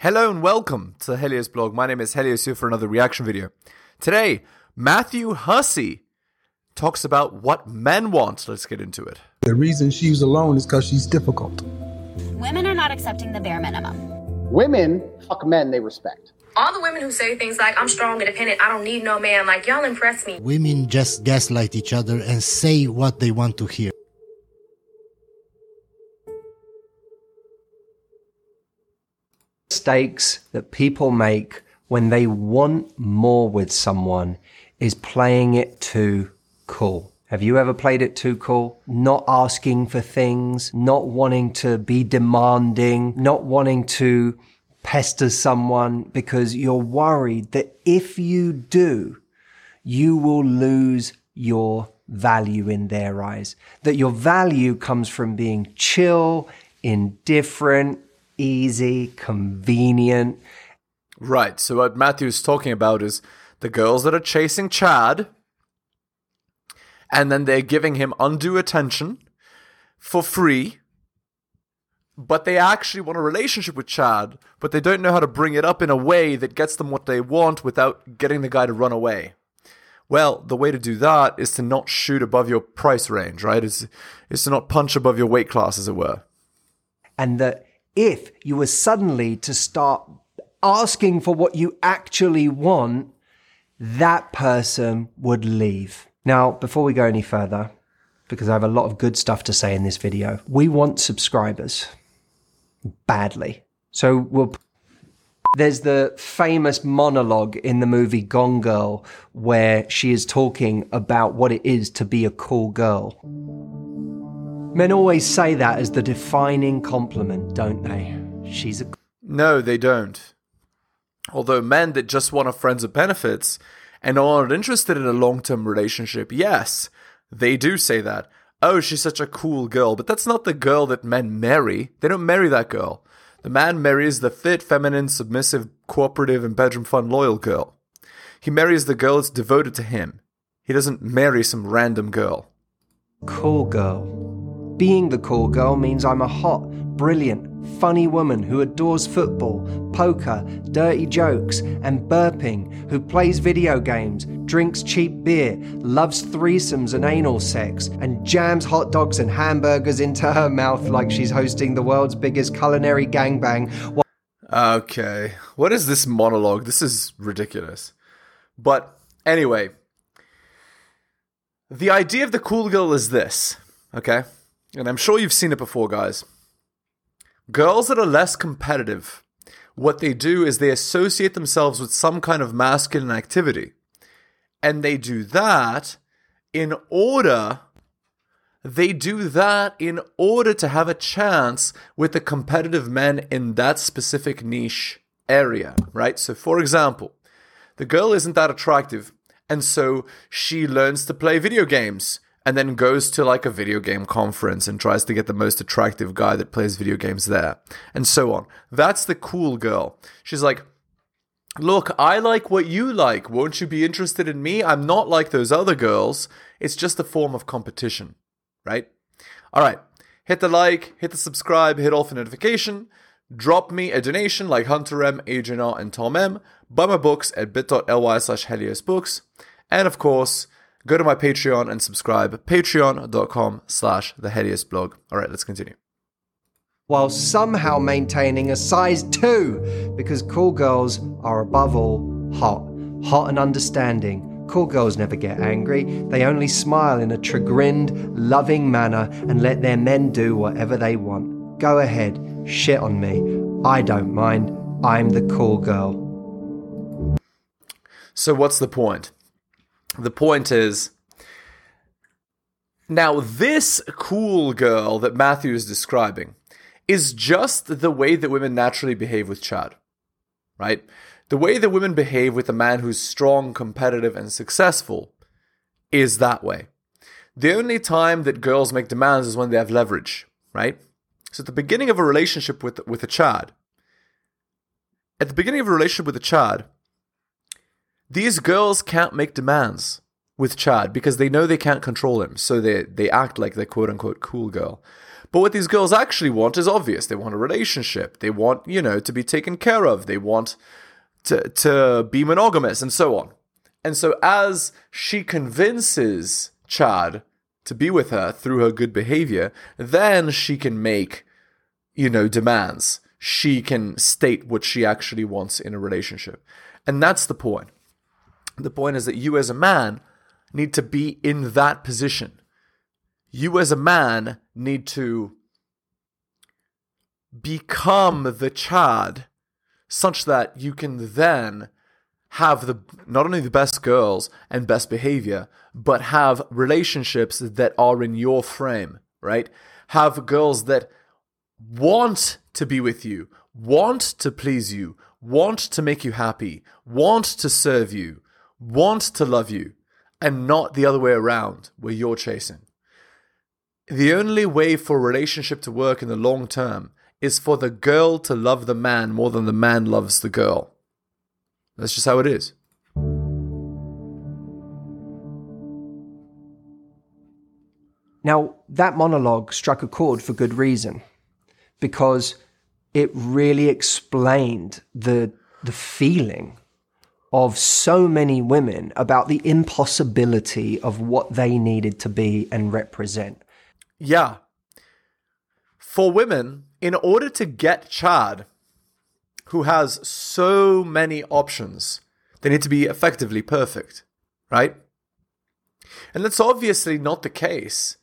Hello and welcome to the Helios blog. My name is Helios here for another reaction video. Today, Matthew Hussey talks about what men want. Let's get into it. The reason she's alone is because she's difficult. Women are not accepting the bare minimum. Women fuck men they respect. All the women who say things like, I'm strong, independent, I don't need no man, like, y'all impress me. Women just gaslight each other and say what they want to hear. Mistakes that people make when they want more with someone is playing it too cool. Have you ever played it too cool? Not asking for things, not wanting to be demanding, not wanting to pester someone because you're worried that if you do, you will lose your value in their eyes. That your value comes from being chill, indifferent, easy, convenient. Right. So, what Matthew's talking about is the girls that are chasing Chad and then they're giving him undue attention for free. But they actually want a relationship with Chad, but they don't know how to bring it up in a way that gets them what they want without getting the guy to run away. Well, the way to do that is to not shoot above your price range, right? Is is to not punch above your weight class, as it were. And that if you were suddenly to start asking for what you actually want, that person would leave. Now, before we go any further, because I have a lot of good stuff to say in this video, we want subscribers badly. So we'll there's the famous monologue in the movie Gone Girl where she is talking about what it is to be a cool girl. Men always say that as the defining compliment, don't they? She's a No, they don't. Although men that just want a friends with benefits and aren't interested in a long term relationship, yes, they do say that. Oh, she's such a cool girl, but that's not the girl that men marry. They don't marry that girl. The man marries the fit, feminine, submissive, cooperative, and bedroom fun loyal girl. He marries the girl that's devoted to him. He doesn't marry some random girl. cool girl. Being the cool girl means I'm a hot, brilliant, funny woman who adores football, poker, dirty jokes, and burping, who plays video games, drinks cheap beer, loves threesomes and anal sex, and jams hot dogs and hamburgers into her mouth like she's hosting the world's biggest culinary gangbang Okay. What is this monologue? This is ridiculous. But anyway, the idea of the cool girl is this, okay? And I'm sure you've seen it before, guys. Girls that are less competitive, what they do is they associate themselves with some kind of masculine activity. And they do that in order they do that in order to have a chance with the competitive men in that specific niche area, right? So, for example, the girl isn't that attractive, and so she learns to play video games and then goes to like a video game conference and tries to get the most attractive guy that plays video games there, and so on. That's the cool girl. She's like, Look, I like what you like. Won't you be interested in me? I'm not like those other girls. It's just a form of competition right? All right. Hit the like, hit the subscribe, hit all for notification. Drop me a donation like Hunter M, Adrian R, and Tom M. Buy my books at bit.ly slash Helios Books. And of course, go to my Patreon and subscribe. Patreon.com slash the Helios blog. All right, let's continue. while somehow maintaining a size 2 because cool girls are above all hot, hot and understanding. Cool girls never get angry. They only smile in a chagrined, loving manner and let their men do whatever they want. Go ahead, shit on me. I don't mind. I'm the cool girl. So, what's the point? The point is now, this cool girl that Matthew is describing is just the way that women naturally behave with Chad, right? The way that women behave with a man who's strong, competitive, and successful is that way. The only time that girls make demands is when they have leverage, right? So, at the beginning of a relationship with, with a Chad, at the beginning of a relationship with a Chad, these girls can't make demands with Chad because they know they can't control him, so they they act like the quote unquote cool girl. But what these girls actually want is obvious. They want a relationship. They want, you know, to be taken care of. They want to, to be monogamous and so on. And so as she convinces Chad to be with her through her good behavior, then she can make, you know, demands. She can state what she actually wants in a relationship. And that's the point. The point is that you as a man need to be in that position. You as a man need to become the Chad such that you can then have the not only the best girls and best behavior, but have relationships that are in your frame, right? Have girls that want to be with you, want to please you, want to make you happy, want to serve you, want to love you, and not the other way around where you're chasing. The only way for a relationship to work in the long term is for the girl to love the man more than the man loves the girl. That's just how it is. Now, that monologue struck a chord for good reason because it really explained the, the feeling of so many women about the impossibility of what they needed to be and represent. Yeah. For women, in order to get Chad, who has so many options, they need to be effectively perfect, right? And that's obviously not the case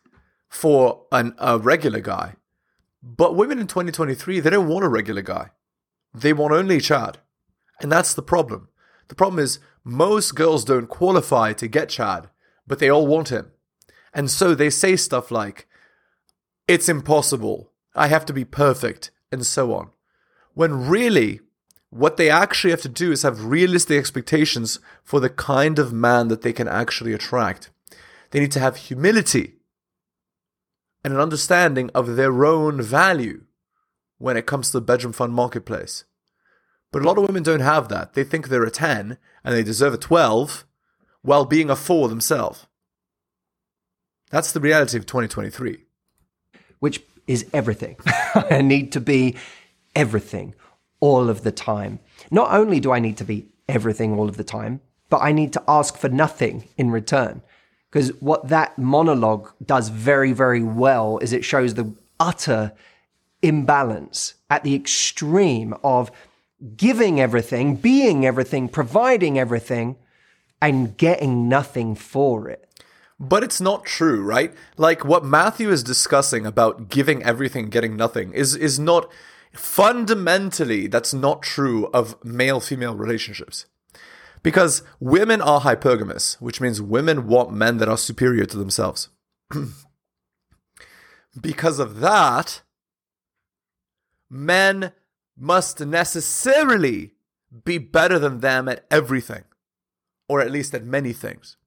for an, a regular guy. But women in 2023, they don't want a regular guy. They want only Chad. And that's the problem. The problem is most girls don't qualify to get Chad, but they all want him. And so they say stuff like, it's impossible. I have to be perfect, and so on. When really, what they actually have to do is have realistic expectations for the kind of man that they can actually attract. They need to have humility and an understanding of their own value when it comes to the bedroom fund marketplace. But a lot of women don't have that. They think they're a 10 and they deserve a 12 while being a 4 themselves. That's the reality of 2023. Which is everything. I need to be everything all of the time. Not only do I need to be everything all of the time, but I need to ask for nothing in return. Because what that monologue does very, very well is it shows the utter imbalance at the extreme of giving everything, being everything, providing everything, and getting nothing for it. But it's not true, right? Like what Matthew is discussing about giving everything, getting nothing is is not fundamentally that's not true of male female relationships. Because women are hypergamous, which means women want men that are superior to themselves. because of that, men must necessarily be better than them at everything, or at least at many things.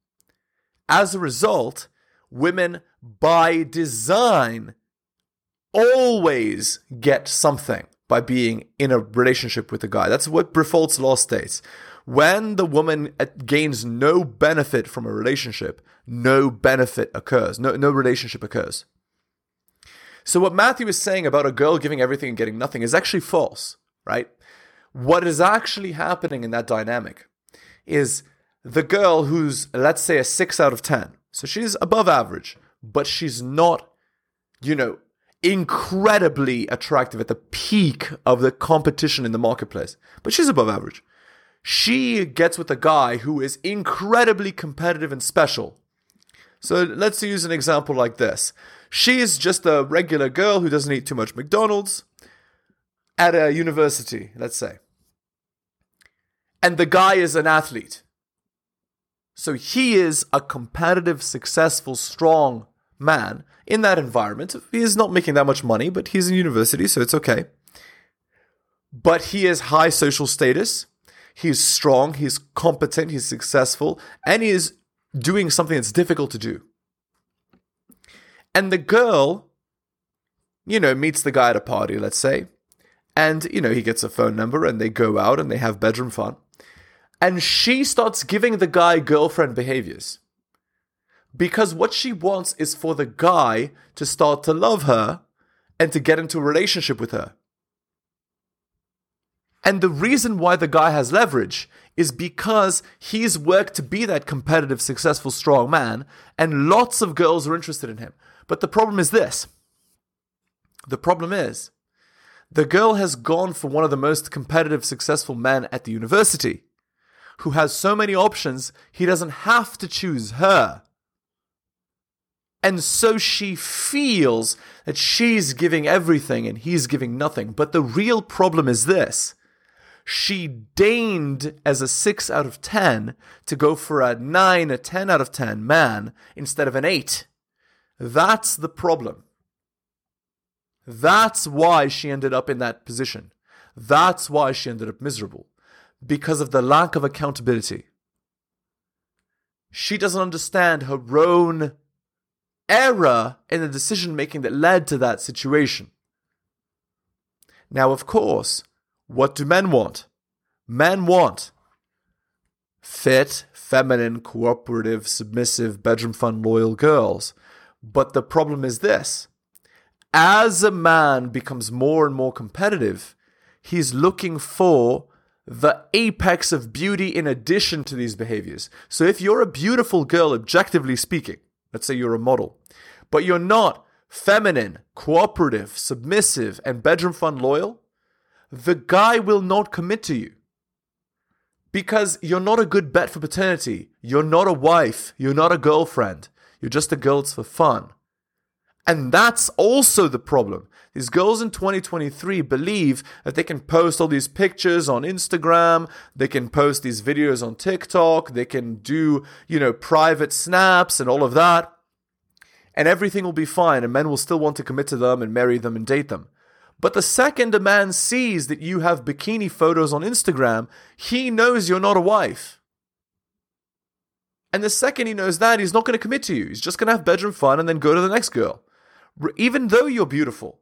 As a result, women by design always get something by being in a relationship with a guy. That's what Briffault's law states. When the woman gains no benefit from a relationship, no benefit occurs, no, no relationship occurs. So, what Matthew is saying about a girl giving everything and getting nothing is actually false, right? What is actually happening in that dynamic is the girl who's, let's say, a six out of 10. So she's above average, but she's not, you know, incredibly attractive at the peak of the competition in the marketplace, but she's above average. She gets with a guy who is incredibly competitive and special. So let's use an example like this. She's just a regular girl who doesn't eat too much McDonald's at a university, let's say. And the guy is an athlete. So he is a competitive, successful, strong man in that environment. He is not making that much money, but he's in university, so it's okay. But he has high social status. He's strong, he's competent, he's successful, and he is doing something that's difficult to do. And the girl, you know, meets the guy at a party, let's say, and, you know, he gets a phone number and they go out and they have bedroom fun. And she starts giving the guy girlfriend behaviors. Because what she wants is for the guy to start to love her and to get into a relationship with her. And the reason why the guy has leverage is because he's worked to be that competitive, successful, strong man, and lots of girls are interested in him. But the problem is this the problem is the girl has gone for one of the most competitive, successful men at the university who has so many options, he doesn't have to choose her. And so she feels that she's giving everything and he's giving nothing. But the real problem is this she deigned as a 6 out of 10 to go for a 9, a 10 out of 10 man instead of an 8. That's the problem. That's why she ended up in that position. That's why she ended up miserable. Because of the lack of accountability. She doesn't understand her own error in the decision making that led to that situation. Now, of course, what do men want? Men want fit, feminine, cooperative, submissive, bedroom fun, loyal girls. But the problem is this as a man becomes more and more competitive, he's looking for the apex of beauty in addition to these behaviors. So if you're a beautiful girl, objectively speaking, let's say you're a model, but you're not feminine, cooperative, submissive, and bedroom fun loyal, the guy will not commit to you. Because you're not a good bet for paternity. You're not a wife. You're not a girlfriend. You're just a girl for fun. And that's also the problem. These girls in 2023 believe that they can post all these pictures on Instagram, they can post these videos on TikTok, they can do, you know, private snaps and all of that. And everything will be fine, and men will still want to commit to them and marry them and date them. But the second a man sees that you have bikini photos on Instagram, he knows you're not a wife. And the second he knows that, he's not going to commit to you. He's just going to have bedroom fun and then go to the next girl, even though you're beautiful.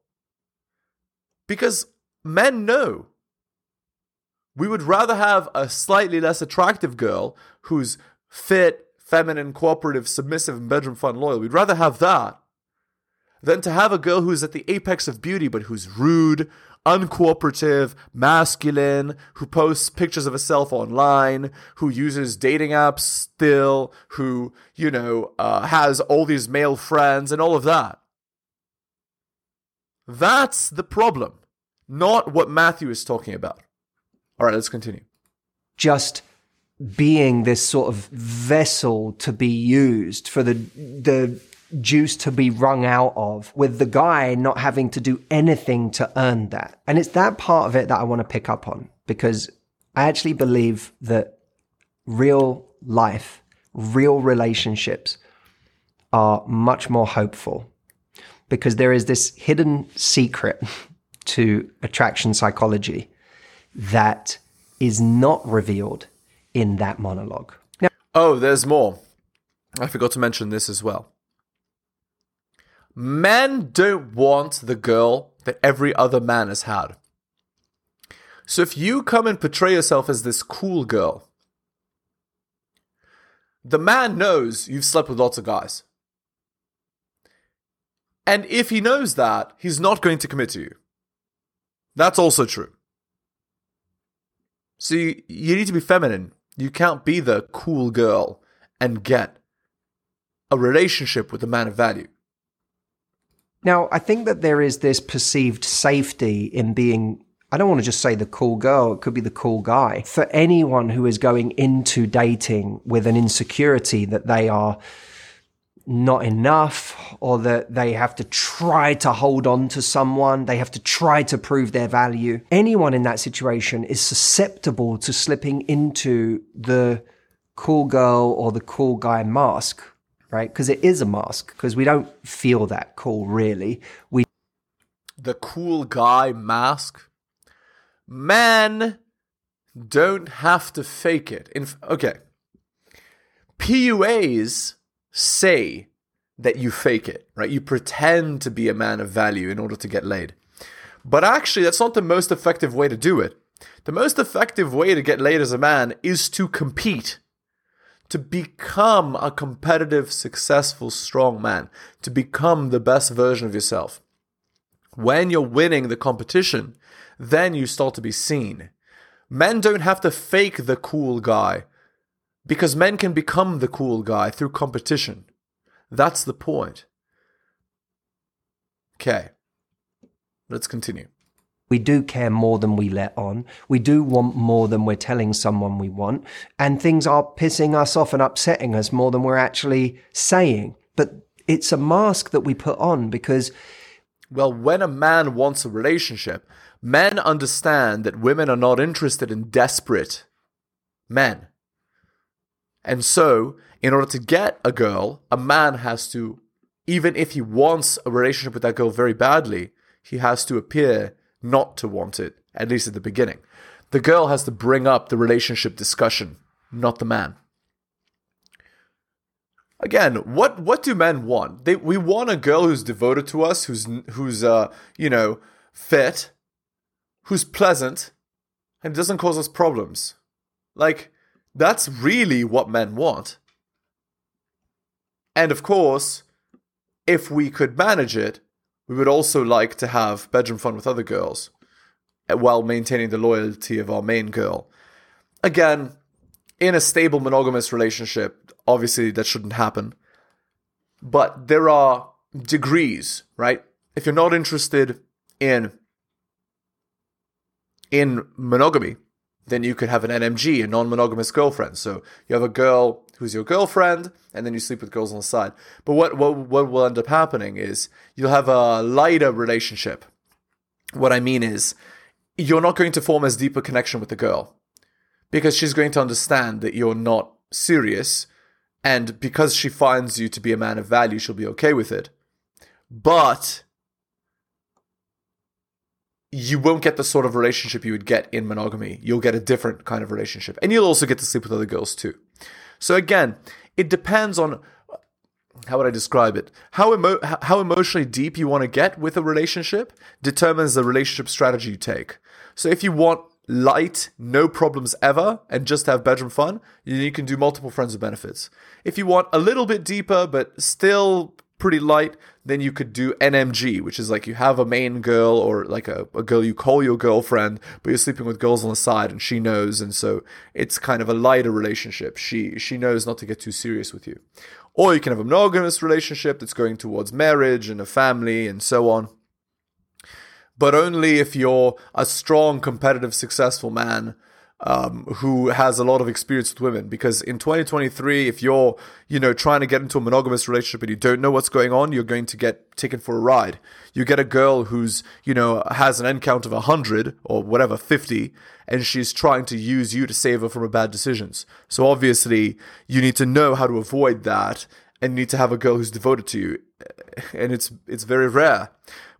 Because men know. We would rather have a slightly less attractive girl who's fit, feminine, cooperative, submissive, and bedroom fun loyal. We'd rather have that than to have a girl who's at the apex of beauty but who's rude, uncooperative, masculine, who posts pictures of herself online, who uses dating apps still, who, you know, uh, has all these male friends and all of that. That's the problem, not what Matthew is talking about. All right, let's continue. Just being this sort of vessel to be used for the the juice to be wrung out of with the guy not having to do anything to earn that. And it's that part of it that I want to pick up on because I actually believe that real life, real relationships are much more hopeful because there is this hidden secret to attraction psychology that is not revealed in that monologue. Now, Oh, there's more. I forgot to mention this as well. Men don't want the girl that every other man has had. So if you come and portray yourself as this cool girl, the man knows you've slept with lots of guys. And if he knows that, he's not going to commit to you. That's also true. So you, you need to be feminine. You can't be the cool girl and get a relationship with a man of value. Now, I think that there is this perceived safety in being, I don't want to just say the cool girl, it could be the cool guy. For anyone who is going into dating with an insecurity that they are not enough or that they have to try to hold on to someone, they have to try to prove their value. Anyone in that situation is susceptible to slipping into the cool girl or the cool guy mask right? Because it is a mask, because we don't feel that cool, really. We the cool guy mask. Men don't have to fake it. In, okay. PUAs say that you fake it, right? You pretend to be a man of value in order to get laid. But actually, that's not the most effective way to do it. The most effective way to get laid as a man is to compete to become a competitive, successful, strong man, to become the best version of yourself. When you're winning the competition, then you start to be seen. Men don't have to fake the cool guy because men can become the cool guy through competition. That's the point. Okay, let's continue. We do care more than we let on. We do want more than we're telling someone we want. And things are pissing us off and upsetting us more than we're actually saying. But it's a mask that we put on because Well, when a man wants a relationship, men understand that women are not interested in desperate men. And so, in order to get a girl, a man has to, even if he wants a relationship with that girl very badly, he has to appear not to want it, at least at the beginning. The girl has to bring up the relationship discussion, not the man. Again, what what do men want? They we want a girl who's devoted to us, who's who's uh, you know, fit, who's pleasant, and doesn't cause us problems. Like that's really what men want. And of course, if we could manage it, we would also like to have bedroom fun with other girls uh, while maintaining the loyalty of our main girl. Again, in a stable monogamous relationship, obviously that shouldn't happen. But there are degrees, right? If you're not interested in in monogamy, then you could have an NMG, a non-monogamous girlfriend. So you have a girl who's your girlfriend, and then you sleep with girls on the side. But what what what will end up happening is you'll have a lighter relationship. What I mean is you're not going to form as deep a connection with the girl because she's going to understand that you're not serious, and because she finds you to be a man of value, she'll be okay with it. But you won't get the sort of relationship you would get in monogamy. You'll get a different kind of relationship. And you'll also get to sleep with other girls too. So again, it depends on how would I describe it? How emo- how emotionally deep you want to get with a relationship determines the relationship strategy you take. So if you want light, no problems ever, and just have bedroom fun, you can do multiple friends with benefits. If you want a little bit deeper but still pretty light, then you could do NMG, which is like you have a main girl or like a, a girl you call your girlfriend, but you're sleeping with girls on the side and she knows, and so it's kind of a lighter relationship. She she knows not to get too serious with you. Or you can have a monogamous relationship that's going towards marriage and a family and so on. But only if you're a strong, competitive, successful man um, who has a lot of experience with women. Because in 2023, if you're, you know, trying to get into a monogamous relationship and you don't know what's going on, you're going to get taken for a ride. You get a girl who's, you know, has an end count of 100 or whatever, 50, and she's trying to use you to save her from her bad decisions. So obviously, you need to know how to avoid that and you need to have a girl who's devoted to you. And it's it's very rare,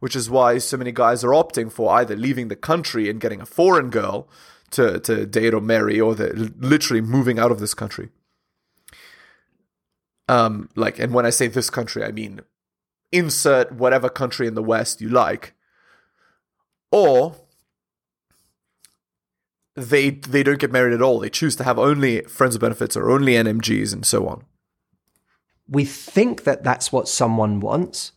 which is why so many guys are opting for either leaving the country and getting a foreign girl to, to date or marry, or literally moving out of this country. Um, like, and when I say this country, I mean insert whatever country in the West you like, or they they don't get married at all. They choose to have only friends of benefits or only NMGs and so on. we think that that's what someone wants.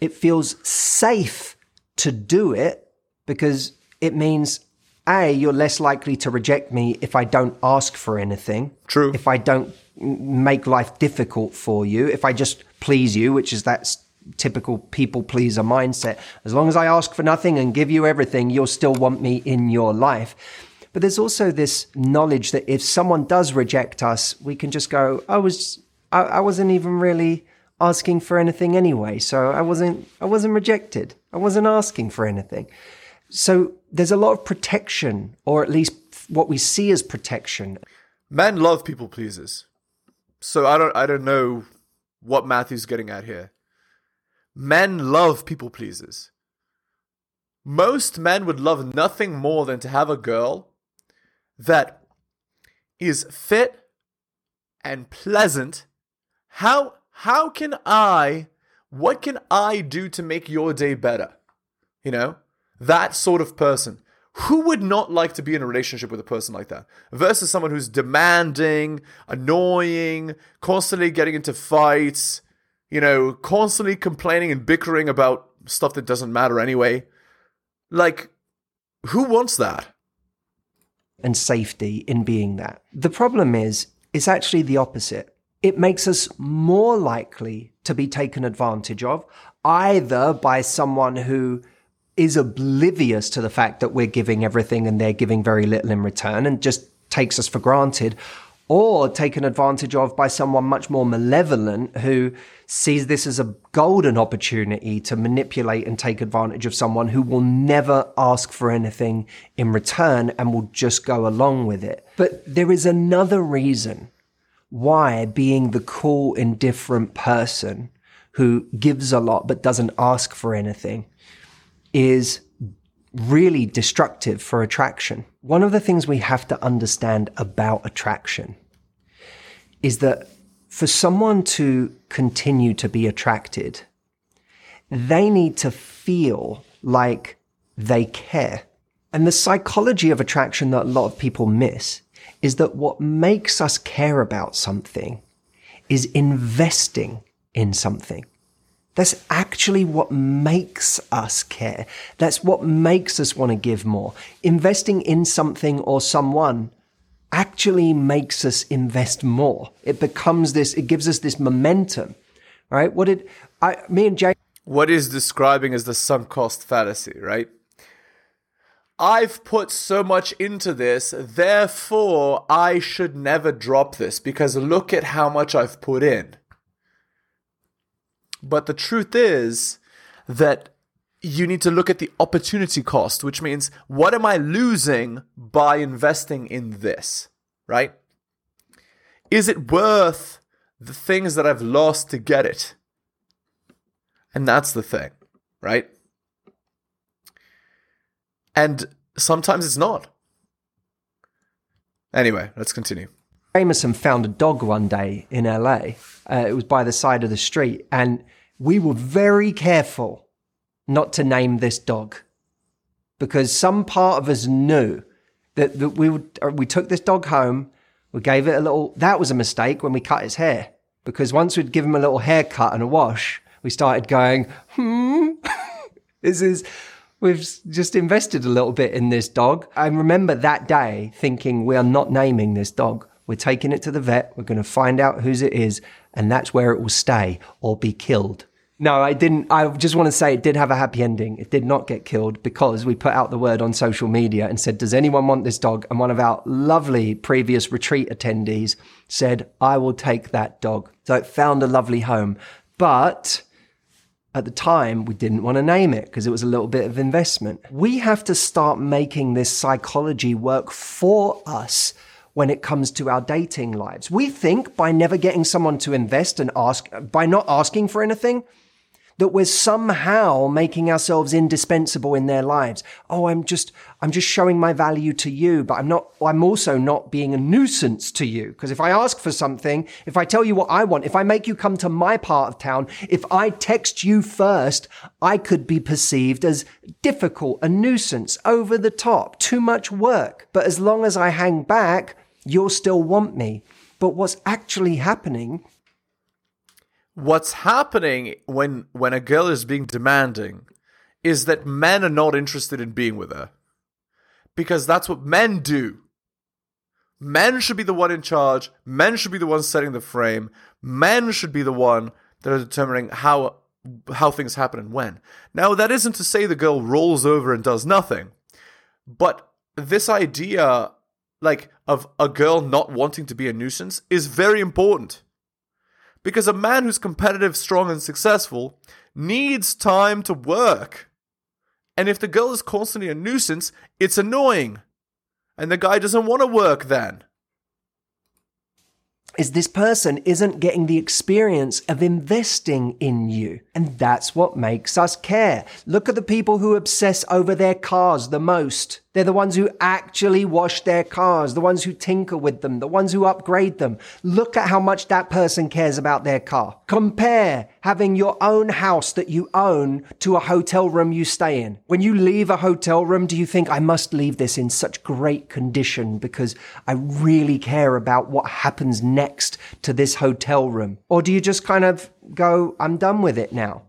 It feels safe to do it because it means A, you're less likely to reject me if I don't ask for anything. True. If I don't make life difficult for you, if I just please you, which is that typical people pleaser mindset. As long as I ask for nothing and give you everything, you'll still want me in your life. But there's also this knowledge that if someone does reject us, we can just go, I was I, I wasn't even really asking for anything anyway. So I wasn't I wasn't rejected. I wasn't asking for anything. So there's a lot of protection, or at least what we see as protection. Men love people pleasers. So I don't I don't know what Matthew's getting at here. Men love people pleasers. Most men would love nothing more than to have a girl that is fit and pleasant. How how can I what can I do to make your day better? You know? That sort of person. Who would not like to be in a relationship with a person like that? Versus someone who's demanding, annoying, constantly getting into fights, you know, constantly complaining and bickering about stuff that doesn't matter anyway. Like, who wants that? and safety in being that. The problem is, it's actually the opposite. It makes us more likely to be taken advantage of, either by someone who is oblivious to the fact that we're giving everything and they're giving very little in return and just takes us for granted, or taken advantage of by someone much more malevolent who sees this as a golden opportunity to manipulate and take advantage of someone who will never ask for anything in return and will just go along with it. But there is another reason why being the cool, indifferent person who gives a lot but doesn't ask for anything is really destructive for attraction. One of the things we have to understand about attraction is that for someone to continue to be attracted, they need to feel like they care. And the psychology of attraction that a lot of people miss is that what makes us care about something is investing in something. That's actually what makes us care. That's what makes us want to give more. Investing in something or someone actually makes us invest more. It becomes this, it gives us this momentum, right? What did I, me and Jay, What is describing as the sunk cost fallacy, right? I've put so much into this, therefore I should never drop this because look at how much I've put in. But the truth is that you need to look at the opportunity cost, which means what am I losing by investing in this, right? Is it worth the things that I've lost to get it? And that's the thing, right? And sometimes it's not. Anyway, let's continue. Jameson found a dog one day in LA. Uh, it was by the side of the street, and we were very careful not to name this dog because some part of us knew that, that we would, uh, we took this dog home, we gave it a little. That was a mistake when we cut his hair because once we'd give him a little haircut and a wash, we started going, hmm, this is. We've just invested a little bit in this dog. I remember that day thinking, we are not naming this dog. We're taking it to the vet. We're going to find out whose it is, and that's where it will stay or be killed. No, I didn't. I just want to say it did have a happy ending. It did not get killed because we put out the word on social media and said, Does anyone want this dog? And one of our lovely previous retreat attendees said, I will take that dog. So it found a lovely home. But at the time, we didn't want to name it because it was a little bit of investment. We have to start making this psychology work for us when it comes to our dating lives. We think by never getting someone to invest and ask, by not asking for anything, that we're somehow making ourselves indispensable in their lives. Oh, I'm just, I'm just showing my value to you, but I'm not, I'm also not being a nuisance to you. Because if I ask for something, if I tell you what I want, if I make you come to my part of town, if I text you first, I could be perceived as difficult, a nuisance, over the top, too much work. But as long as I hang back, you'll still want me. But what's actually happening What's happening when when a girl is being demanding is that men are not interested in being with her. Because that's what men do. Men should be the one in charge. Men should be the ones setting the frame. Men should be the one that are determining how how things happen and when. Now that isn't to say the girl rolls over and does nothing. But this idea like of a girl not wanting to be a nuisance is very important. Because a man who's competitive, strong, and successful needs time to work. And if the girl is constantly a nuisance, it's annoying. And the guy doesn't want to work then. is this person isn't getting the experience of investing in you. And that's what makes us care. Look at the people who obsess over their cars the most. They're the ones who actually wash their cars, the ones who tinker with them, the ones who upgrade them. Look at how much that person cares about their car. Compare having your own house that you own to a hotel room you stay in. When you leave a hotel room, do you think, I must leave this in such great condition because I really care about what happens next to this hotel room? Or do you just kind of go, I'm done with it now?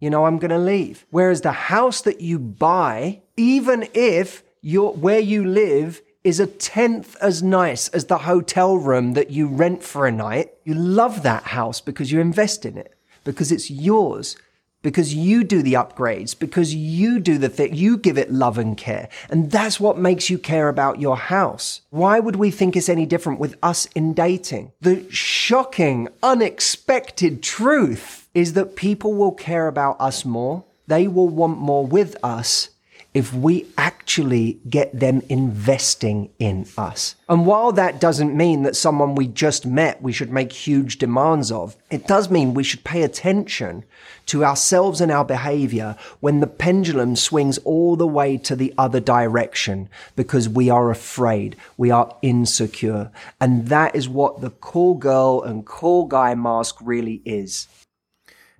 you know, I'm going to leave. Whereas the house that you buy, even if your where you live is a tenth as nice as the hotel room that you rent for a night, you love that house because you invest in it, because it's yours, because you do the upgrades, because you do the thing, you give it love and care. And that's what makes you care about your house. Why would we think it's any different with us in dating? The shocking, unexpected truth is that people will care about us more. They will want more with us if we actually get them investing in us. And while that doesn't mean that someone we just met we should make huge demands of, it does mean we should pay attention to ourselves and our behavior when the pendulum swings all the way to the other direction because we are afraid, we are insecure. And that is what the cool girl and cool guy mask really is.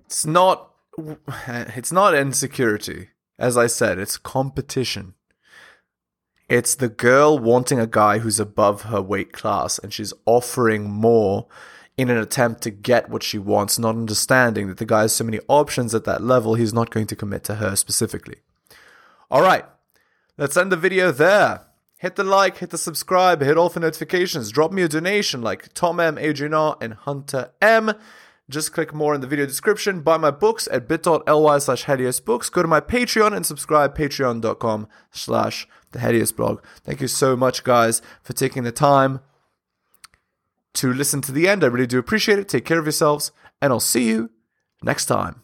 It's not. It's not insecurity. As I said, it's competition. It's the girl wanting a guy who's above her weight class and she's offering more in an attempt to get what she wants, not understanding that the guy has so many options at that level, he's not going to commit to her specifically. All right, let's end the video there. Hit the like, hit the subscribe, hit all the notifications, drop me a donation like Tom M, Adrian R, and Hunter M. Just click more in the video description. Buy my books at bit.ly slash books. Go to my Patreon and subscribe patreon.com slash the blog. Thank you so much, guys, for taking the time to listen to the end. I really do appreciate it. Take care of yourselves, and I'll see you next time.